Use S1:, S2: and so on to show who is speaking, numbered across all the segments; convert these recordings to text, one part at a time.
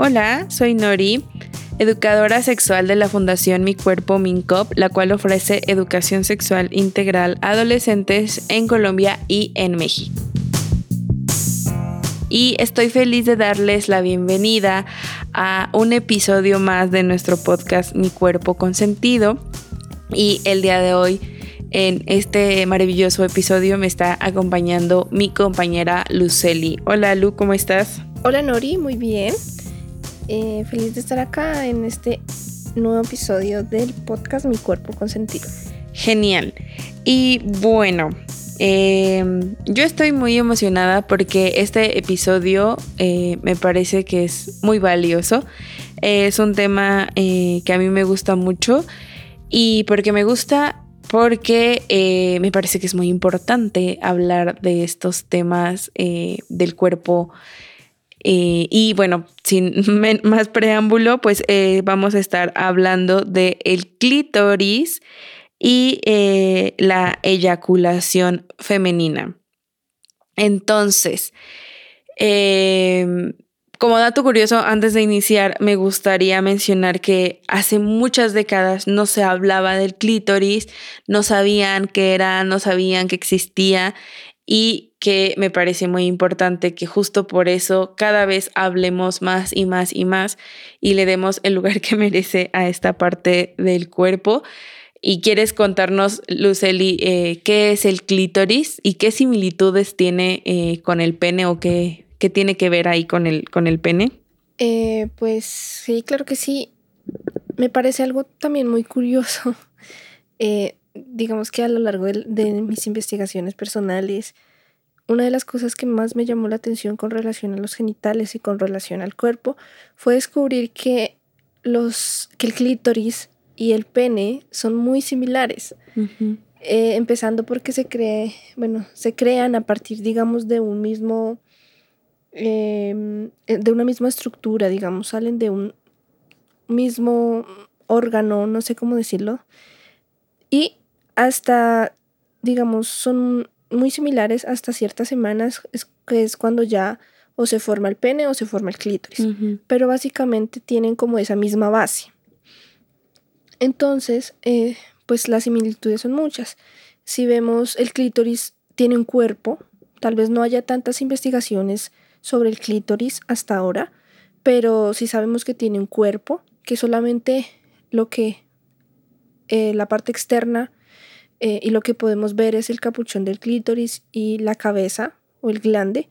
S1: Hola, soy Nori, educadora sexual de la Fundación Mi Cuerpo Mincop, la cual ofrece educación sexual integral a adolescentes en Colombia y en México. Y estoy feliz de darles la bienvenida a un episodio más de nuestro podcast Mi Cuerpo Consentido. Y el día de hoy, en este maravilloso episodio, me está acompañando mi compañera Luceli. Hola Lu, ¿cómo estás?
S2: Hola Nori, muy bien. Eh, feliz de estar acá en este nuevo episodio del podcast Mi Cuerpo Consentido.
S1: Genial. Y bueno, em, yo estoy muy emocionada porque este episodio eh, me parece que es muy valioso. es un tema eh, que a mí me gusta mucho y porque me gusta porque me parece que es muy importante hablar de estos temas del cuerpo eh, y bueno, sin más preámbulo, pues eh, vamos a estar hablando del el clítoris y eh, la eyaculación femenina. Entonces, em, como dato curioso, antes de iniciar, me gustaría mencionar que hace muchas décadas no se hablaba del clítoris, no sabían qué era, no sabían que existía y que me parece muy importante que justo por eso cada vez hablemos más y más y más y le demos el lugar que merece a esta parte del cuerpo. ¿Y quieres contarnos, Luceli, eh, qué es el clítoris y qué similitudes tiene eh, con el pene o qué, qué, tiene que ver ahí con el, con el pene?
S2: Eh, pues sí, claro que sí. Me parece algo también muy curioso. digamos que a lo largo de, mis investigaciones personales, una de las cosas que más me llamó la atención con relación a los genitales y con relación al cuerpo fue descubrir que, los, que el clítoris y el pene son muy similares. Eh, empezando porque se cree, bueno, se crean a partir, digamos, de un mismo, em, eh, de una misma estructura, digamos, salen de un mismo órgano, no sé cómo decirlo, y hasta, digamos, son muy similares hasta ciertas semanas, que es cuando ya o se forma el pene o se forma el clítoris, pero básicamente tienen como esa misma base. Entonces, eh, pues las similitudes son muchas. Si vemos el clítoris tiene un cuerpo, tal vez no haya tantas investigaciones sobre el clítoris hasta ahora, pero si sabemos que tiene un cuerpo, que solamente lo que eh, la parte externa eh, y lo que podemos ver es el capuchón del clítoris y la cabeza o el glande,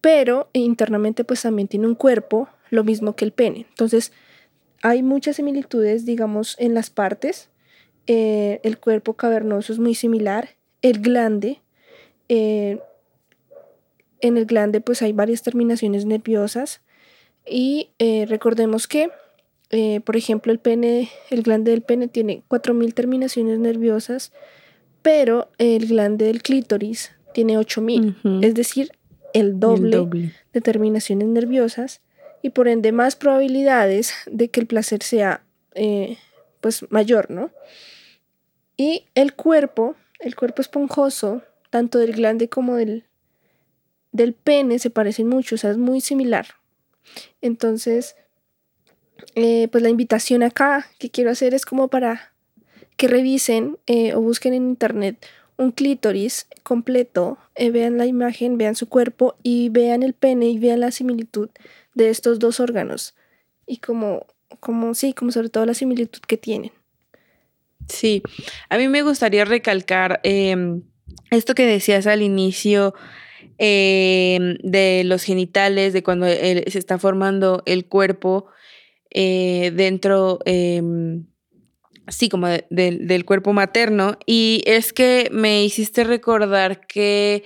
S2: pero internamente pues también tiene un cuerpo, lo mismo que el pene. Entonces hay muchas similitudes, digamos, en las partes. Eh, el cuerpo cavernoso es muy similar. El glande, eh, en el glande pues hay varias terminaciones nerviosas y recordemos que por ejemplo, el pene, el glande del pene tiene 4.000 terminaciones nerviosas pero el glande del clítoris tiene 8000, es decir, el doble, de terminaciones nerviosas y por ende más probabilidades de que el placer sea eh, pues mayor, ¿no? Y el cuerpo, el cuerpo esponjoso, tanto del glande como del, del pene se parecen mucho, o sea, es muy similar. Entonces, eh, pues la invitación acá que quiero hacer es como para que revisen eh, o busquen en internet un clítoris completo, eh, vean la imagen, vean su cuerpo y vean el pene y vean la similitud de estos dos órganos y como, como sí, como sobre todo la similitud que tienen.
S1: Sí, a mí me gustaría recalcar em, esto que decías al inicio em, de los genitales, de cuando se está formando el cuerpo eh, dentro em, sí, como del cuerpo materno. Y es que me hiciste recordar que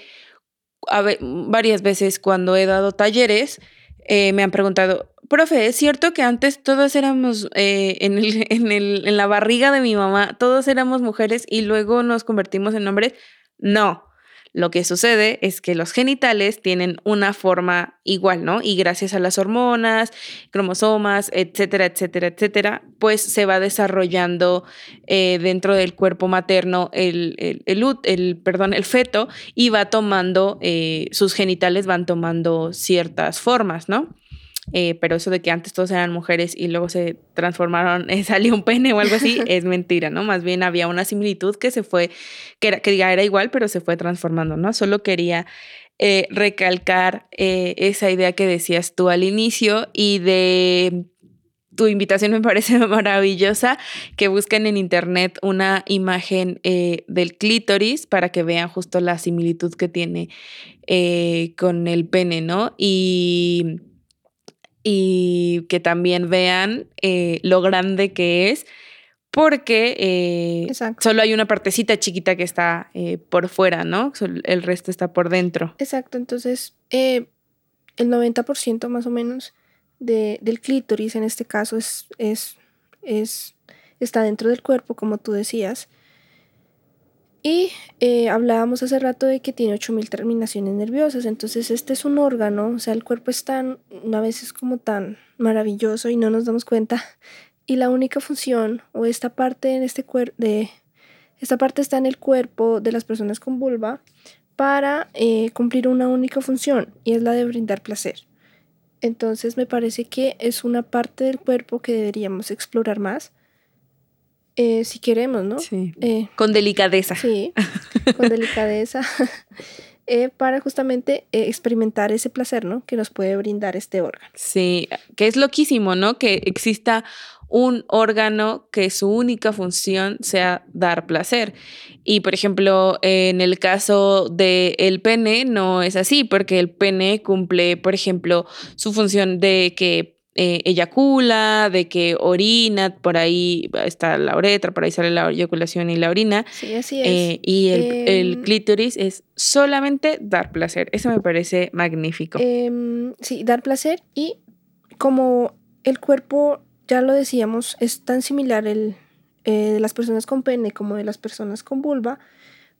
S1: varias veces cuando he dado talleres, eh, me han preguntado, profe, ¿es cierto que antes todos éramos eh, en, el, en, el, en la barriga de mi mamá, todos éramos mujeres y luego nos convertimos en hombres? No, lo que sucede es que los genitales tienen una forma igual, ¿no? Y gracias a las hormonas, cromosomas, etcétera, etcétera, etcétera, pues se va desarrollando eh, dentro del cuerpo materno el, el, perdón, el feto y va tomando, eh, sus genitales van tomando ciertas formas, ¿no? Eh, pero eso de que antes todos eran mujeres y luego se transformaron, eh, salió un pene o algo así, es mentira, ¿no? Más bien había una similitud que se fue, que, era, que diga era igual, pero se fue transformando, ¿no? Solo quería eh, recalcar esa idea que decías tú al inicio y de tu invitación me parece maravillosa, que busquen en internet una imagen eh, del clítoris para que vean justo la similitud que tiene eh, con el pene, ¿no? Y, y que también vean eh, lo grande que es, porque solo hay una partecita chiquita que está por fuera, ¿no? El resto está por dentro.
S2: Exacto, entonces el 90% más o menos del clítoris en este caso es, es, es, está dentro del cuerpo, como tú decías. Y eh, hablábamos hace rato de que tiene 8000 terminaciones nerviosas, entonces este es un órgano, o sea, el cuerpo es tan, a veces como tan maravilloso y no nos damos cuenta. Y la única función, o esta parte en este cuerpo, de, esta parte está en el cuerpo de las personas con vulva para eh, cumplir una única función, y es la de brindar placer. Entonces me parece que es una parte del cuerpo que deberíamos explorar más. Eh, si queremos, ¿no?
S1: Sí. Eh, con delicadeza.
S2: Sí, con delicadeza. Eh, para justamente experimentar ese placer, ¿no? Que nos puede brindar este órgano.
S1: Sí, que es loquísimo, ¿no? Que exista un órgano que su única función sea dar placer. Y por ejemplo, en el caso del pene no es así, porque el pene cumple, por ejemplo, su función de que eh, eyacula, de que orina, por ahí está la uretra, por ahí sale la eyaculación y la orina.
S2: Sí, así es.
S1: Eh, y el, em, clítoris es solamente dar placer. Eso me parece magnífico.
S2: Em, sí, dar placer y como el cuerpo ya lo decíamos, es tan similar el eh, de las personas con pene como de las personas con vulva,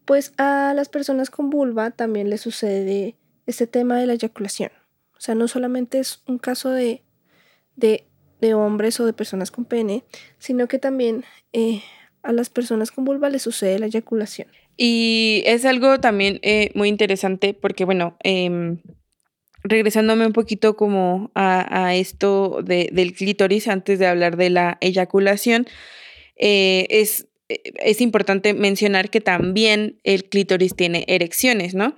S2: pues a las personas con vulva también les sucede este tema de la eyaculación. O sea, no solamente es un caso de, de, hombres o de personas con pene, sino que también eh, a las personas con vulva les sucede la eyaculación.
S1: Y es algo también eh, muy interesante porque, bueno, em, regresándome un poquito como a, esto del clítoris antes de hablar de la eyaculación, eh, es, es, importante mencionar que también el clítoris tiene erecciones, ¿no?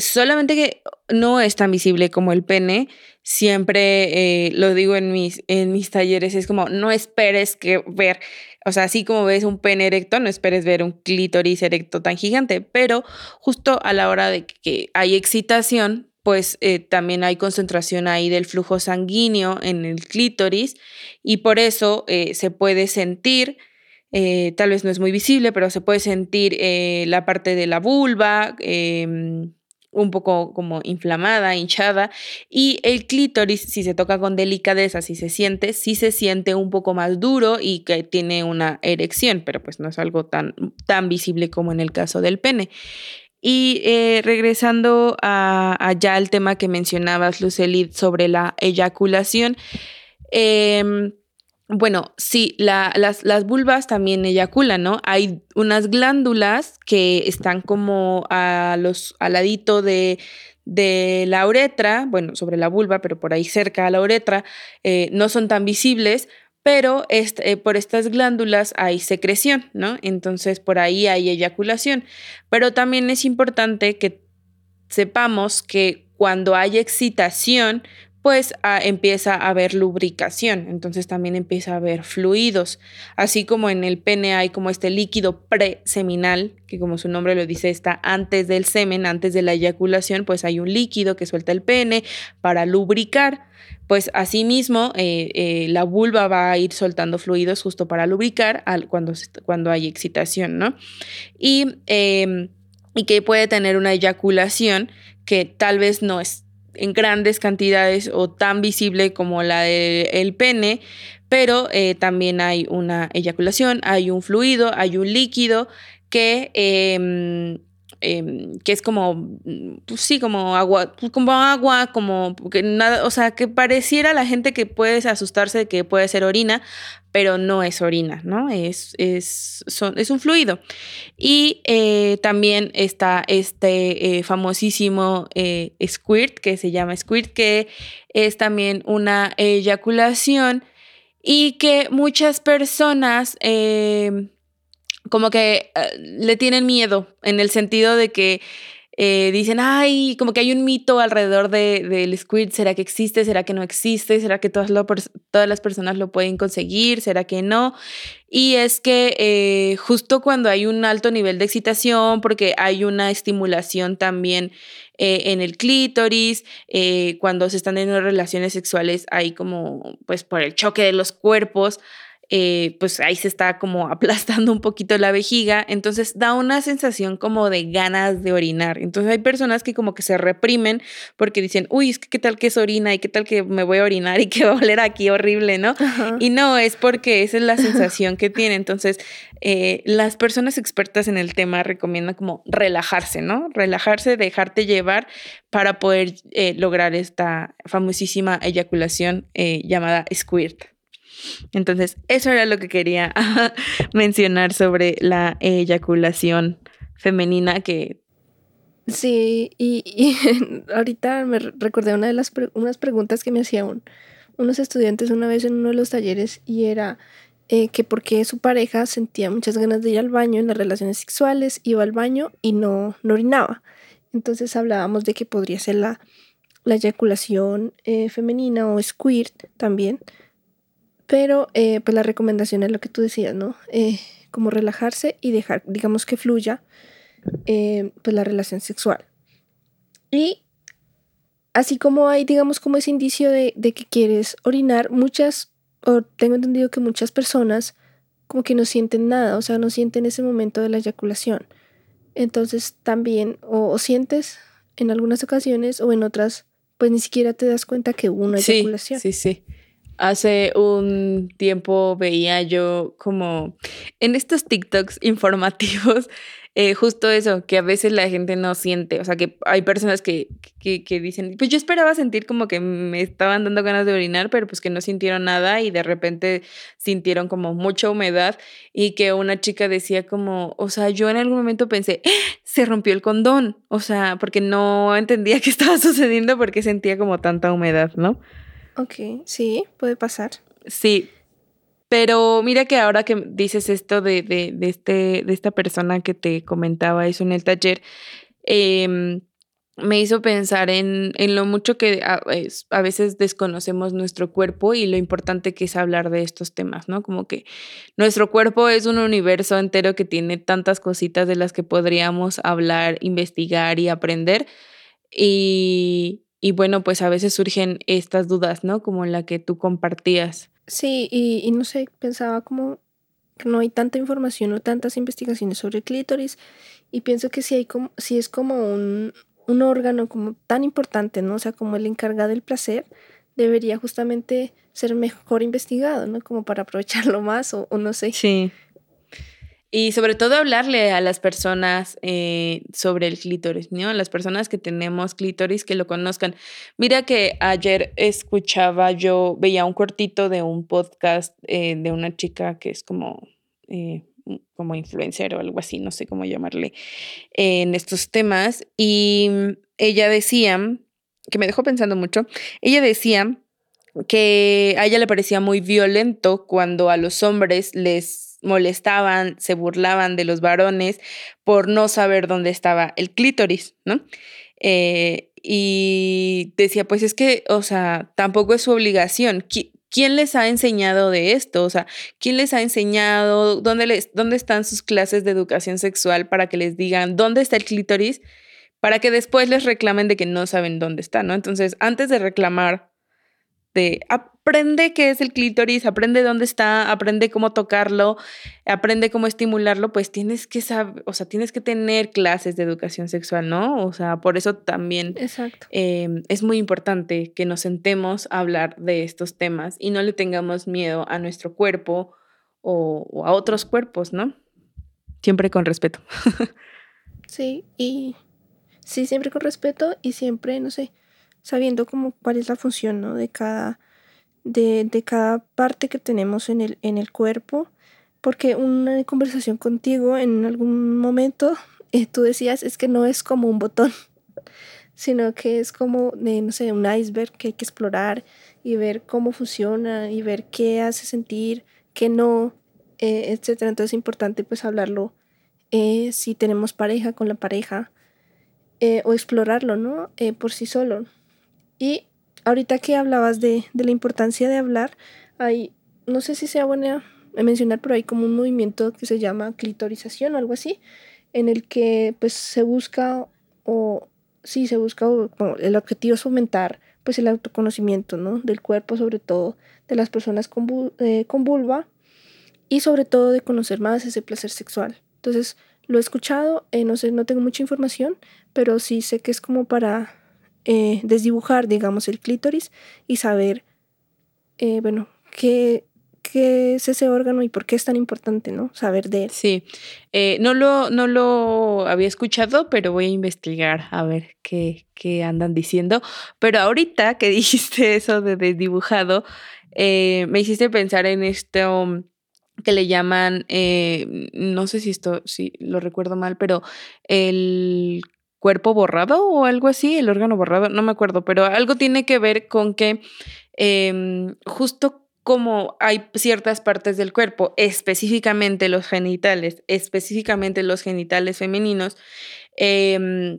S1: Solamente que no es tan visible como el pene. Siempre lo digo en mis, en mis talleres, es como no esperes que ver, o sea, así como ves un pene erecto, no esperes ver un clítoris erecto tan gigante, pero justo a la hora de que hay excitación, pues eh, también hay concentración ahí del flujo sanguíneo en el clítoris y por eso eh, se puede sentir, eh, tal vez no es muy visible, pero se puede sentir la parte de la vulva em, un poco como inflamada, hinchada y el clítoris, si se toca con delicadeza, si se siente, si se siente un poco más duro y que tiene una erección, pero pues no es algo tan, tan visible como en el caso del pene. Y eh, regresando a, allá al tema que mencionabas, Lucely, sobre la eyaculación. Em, bueno, sí, las, vulvas también eyaculan, ¿no? Hay unas glándulas que están como a los, al ladito de, de la uretra, bueno, sobre la vulva, pero por ahí cerca a la uretra, eh, no son tan visibles, pero este, por estas glándulas hay secreción, ¿no? Entonces por ahí hay eyaculación. Pero también es importante que sepamos que cuando hay excitación, pues ah, empieza a haber lubricación, entonces también empieza a haber fluidos, así como en el pene hay como este líquido preseminal, que como su nombre lo dice, está antes del semen, antes de la eyaculación, pues hay un líquido que suelta el pene para lubricar pues asimismo eh, eh, la vulva va a ir soltando fluidos justo para lubricar cuando, cuando hay excitación, ¿no? Y, em, y que puede tener una eyaculación que tal vez no es en grandes cantidades o tan visible como la del pene, pero eh, también hay una eyaculación, hay un fluido, hay un líquido que em, em, que es como, pues sí, como agua, pues como agua, como que nada, o sea, que pareciera la gente que puede asustarse de que puede ser orina, pero no es orina, ¿no? Es, es, es un fluido. Y eh, también está este eh, famosísimo eh, squirt, que se llama squirt, que es también una eyaculación y que muchas personas como que le tienen miedo en el sentido de que eh, dicen, ay, como que hay un mito alrededor del de, squid, ¿será que existe? ¿Será que no existe? ¿Será que todas, todas las personas lo pueden conseguir? ¿Será que no? Y es que eh, justo cuando hay un alto nivel de excitación, porque hay una estimulación también eh, en el clítoris, cuando se están teniendo relaciones sexuales, hay como, pues por el choque de los cuerpos, eh, pues ahí se está como aplastando un poquito la vejiga, entonces da una sensación como de ganas de orinar. Entonces hay personas que como que se reprimen porque dicen, uy, es que qué tal que es orina y qué tal que me voy a orinar y que va a oler aquí horrible, ¿no? Y no, es porque esa es la sensación que tiene. Entonces, eh, las personas expertas en el tema recomiendan como relajarse, ¿no? Relajarse, dejarte llevar para poder eh, lograr esta famosísima eyaculación llamada squirt. Entonces, eso era lo que quería mencionar sobre la eyaculación femenina que...
S2: Sí, y, ahorita me recordé una de las unas preguntas que me hacían unos estudiantes una vez en uno de los talleres y era eh, que por qué su pareja sentía muchas ganas de ir al baño en las relaciones sexuales, iba al baño y no, no orinaba. Entonces hablábamos de que podría ser la, la eyaculación eh, femenina o squirt también, pero eh, pues la recomendación es lo que tú decías, ¿no? Eh, como relajarse y dejar, digamos que fluya, eh, pues la relación sexual. Y así como hay, digamos, como ese indicio de, de, que quieres orinar, muchas, o tengo entendido que muchas personas como que no sienten nada, o sea, no sienten ese momento de la eyaculación. Entonces también, o, o sientes en algunas ocasiones o en otras, pues ni siquiera te das cuenta que hubo una eyaculación.
S1: Sí, sí. Hace un tiempo veía yo como en estos TikToks informativos eh, justo eso, que a veces la gente no siente, o sea, que hay personas que, que, que, dicen, pues yo esperaba sentir como que me estaban dando ganas de orinar, pero pues que no sintieron nada y de repente sintieron como mucha humedad y que una chica decía como, o sea, yo en algún momento pensé, ¡Ah! se rompió el condón, o sea, porque no entendía qué estaba sucediendo porque sentía como tanta humedad, ¿no?
S2: Ok, sí, puede pasar.
S1: Sí, pero mira que ahora que dices esto de, de, de, este, de esta persona que te comentaba eso en el taller, em, me hizo pensar en, en, lo mucho que a, a, veces desconocemos nuestro cuerpo y lo importante que es hablar de estos temas, ¿no? Como que nuestro cuerpo es un universo entero que tiene tantas cositas de las que podríamos hablar, investigar y aprender. Y, y bueno, pues a veces surgen estas dudas, ¿no? Como la que tú compartías.
S2: Sí, y, no sé, pensaba como que no hay tanta información o tantas investigaciones sobre el clítoris y pienso que sí, hay como, sí es como un, un órgano como tan importante, ¿no? O sea, como el encargado del placer, debería justamente ser mejor investigado, ¿no? Como para aprovecharlo más o, o no sé.
S1: Sí. Y sobre todo hablarle a las personas eh, sobre el clítoris, ¿no? Las personas que tenemos clítoris que lo conozcan. Mira que ayer escuchaba, yo veía un cortito de un podcast eh, de una chica que es como, eh, como influencer o algo así, no sé cómo llamarle, en estos temas. Y ella decía, que me dejó pensando mucho, ella decía que a ella le parecía muy violento cuando a los hombres les molestaban, se burlaban de los varones por no saber dónde estaba el clítoris, ¿no? Eh, y decía, pues es que, o sea, tampoco es su obligación. ¿Quién les ha enseñado de esto? O sea, ¿quién les ha enseñado? ¿Dónde, les, ¿Dónde están sus clases de educación sexual para que les digan dónde está el clítoris? Para que después les reclamen de que no saben dónde está, ¿no? Entonces, antes de reclamar de aprende qué es el clítoris, aprende dónde está, aprende cómo tocarlo, aprende cómo estimularlo, pues tienes que saber, o sea, tienes que tener clases de educación sexual, ¿no? O sea, por eso también em, es muy importante que nos sentemos a hablar de estos temas y no le tengamos miedo a nuestro cuerpo o, o a otros cuerpos, ¿no? Siempre con respeto.
S2: Sí, y sí, siempre con respeto y siempre, no sé, sabiendo como cuál es la función, ¿no? De cada, de, de cada parte que tenemos en el, en el cuerpo. Porque una conversación contigo en algún momento, eh, tú decías, es que no es como un botón, sino que es como, de, no sé, un iceberg que hay que explorar y ver cómo funciona y ver qué hace sentir, qué no, eh, etcétera. Entonces es importante pues hablarlo eh, si tenemos pareja con la pareja eh, o explorarlo, ¿no? Por sí solo. Y ahorita que hablabas de, de, la importancia de hablar, hay, no sé si sea buena mencionar, pero hay como un movimiento que se llama clitorización o algo así, en el que pues se busca o sí se busca o, el objetivo es fomentar pues el autoconocimiento, ¿no? Del cuerpo, sobre todo de las personas con, eh, con vulva y sobre todo de conocer más ese placer sexual. Entonces, lo he escuchado, eh, no sé, no tengo mucha información, pero sí sé que es como para eh, desdibujar, digamos, el clítoris y saber, eh, bueno, qué, es ese órgano y por qué es tan importante, ¿no? Saber de él.
S1: Sí, eh, no, lo, no lo había escuchado, pero voy a investigar a ver qué, qué andan diciendo. Pero ahorita que dijiste eso de desdibujado, me hiciste pensar en esto que le llaman, no sé si esto, si lo recuerdo mal, pero el cuerpo borrado o algo así, el órgano borrado, no me acuerdo, pero algo tiene que ver con que eh, justo como hay ciertas partes del cuerpo, específicamente los genitales, específicamente los genitales femeninos, eh,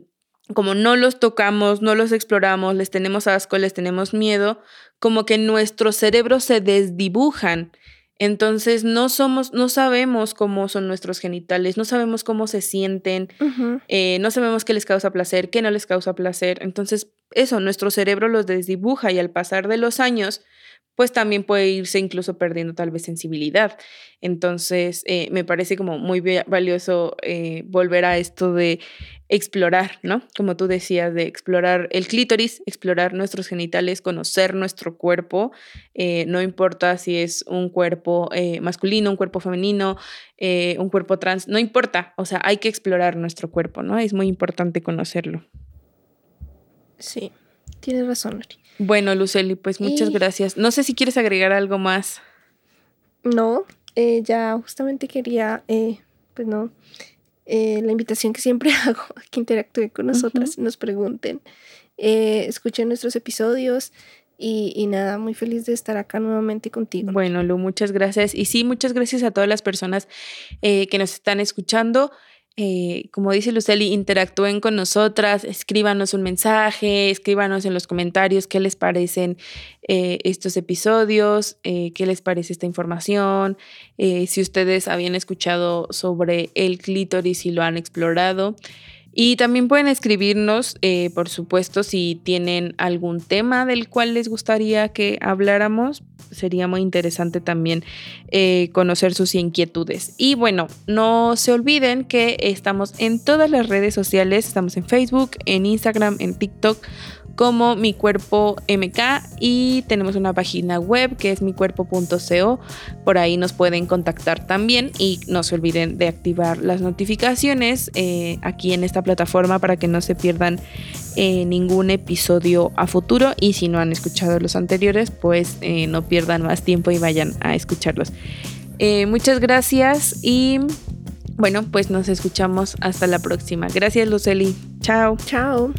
S1: como no los tocamos, no los exploramos, les tenemos asco, les tenemos miedo, como que nuestros cerebros se desdibujan entonces no somos, no sabemos cómo son nuestros genitales, no sabemos cómo se sienten, uh -huh. eh, no sabemos qué les causa placer, qué no les causa placer. Entonces, eso, nuestro cerebro los desdibuja y al pasar de los años, pues también puede irse incluso perdiendo tal vez sensibilidad. Entonces, eh, me parece como muy valioso eh, volver a esto de explorar, ¿no? Como tú decías, de explorar el clítoris, explorar nuestros genitales, conocer nuestro cuerpo, eh, no importa si es un cuerpo masculino, un cuerpo femenino, un cuerpo trans, no importa, o sea, hay que explorar nuestro cuerpo, ¿no? Es muy importante conocerlo.
S2: Sí, tienes razón, Lori.
S1: Bueno, Luceli, pues muchas y... gracias. No sé si quieres agregar algo más.
S2: No, eh, ya justamente quería, eh, pues no, eh, la invitación que siempre hago a que interactúen con nosotras, uh -huh. nos pregunten, eh, escuchen nuestros episodios y, y, nada, muy feliz de estar acá nuevamente contigo.
S1: Bueno, Lu, muchas gracias. Y sí, muchas gracias a todas las personas eh, que nos están escuchando. Eh, como dice Luceli, interactúen con nosotras, escríbanos un mensaje, escríbanos en los comentarios qué les parecen eh, estos episodios, eh, qué les parece esta información, si ustedes habían escuchado sobre el clítoris y lo han explorado. Y también pueden escribirnos, eh, por supuesto, si tienen algún tema del cual les gustaría que habláramos. Sería muy interesante también eh, conocer sus inquietudes. Y bueno, no se olviden que estamos en todas las redes sociales. Estamos en Facebook, en Instagram, en TikTok como mi cuerpo MK y tenemos una página web que es micuerpo.co. Por ahí nos pueden contactar también y no se olviden de activar las notificaciones eh, aquí en esta plataforma para que no se pierdan eh, ningún episodio a futuro y si no han escuchado los anteriores pues eh, no pierdan más tiempo y vayan a escucharlos. Muchas gracias y bueno pues nos escuchamos hasta la próxima. Gracias Luceli. Chao.
S2: Chao.